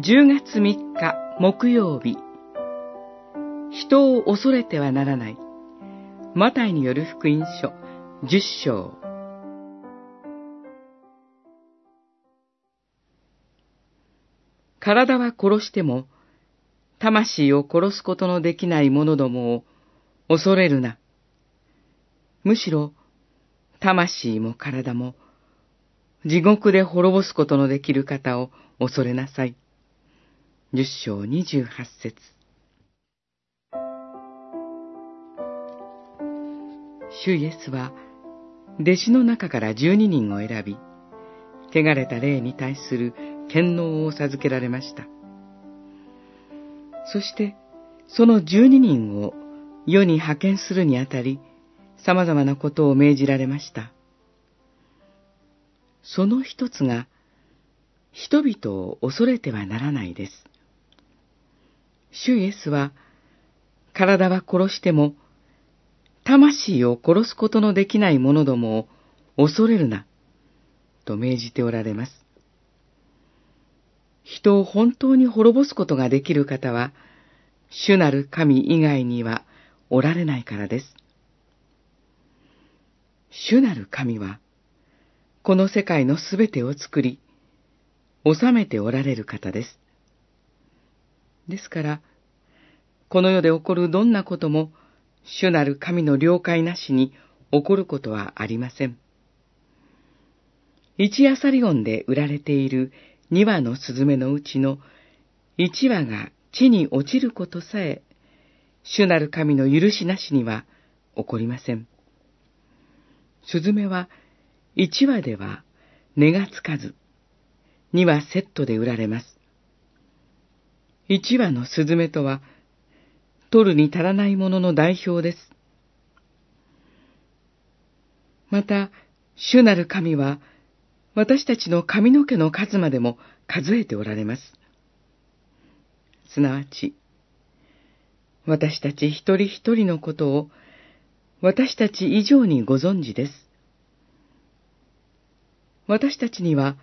10月3日木曜日人を恐れてはならないマタイによる福音書10章体は殺しても魂を殺すことのできない者どもを恐れるな。むしろ魂も体も地獄で滅ぼすことのできる方を恐れなさい。十章二十八節主イエスは、弟子の中から十二人を選び、汚れた霊に対する権能を授けられました。そして、その十二人を世に派遣するにあたり、様々なことを命じられました。その一つが、人々を恐れてはならないです。主イエスは、体は殺しても、魂を殺すことのできない者どもを恐れるな、と命じておられます。人を本当に滅ぼすことができる方は、主なる神以外にはおられないからです。主なる神は、この世界のすべてを作り、治めておられる方です。ですから、この世で起こるどんなことも、主なる神の了解なしに起こることはありません。一アサリオンで売られている二羽のスズメのうちの一羽が地に落ちることさえ、主なる神の許しなしには起こりません。スズメは一羽では値がつかず、二羽セットで売られます。一羽のスズメとは、取るに足らないものの代表です。また、主なる神は、私たちの髪の毛の数までも数えておられます。すなわち、私たち一人一人のことを、私たち以上にご存知です。私たちには、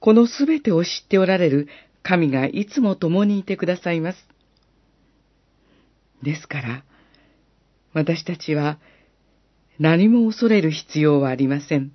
このすべてを知っておられる神がいつも共にいてくださいます。ですから、私たちは何も恐れる必要はありません。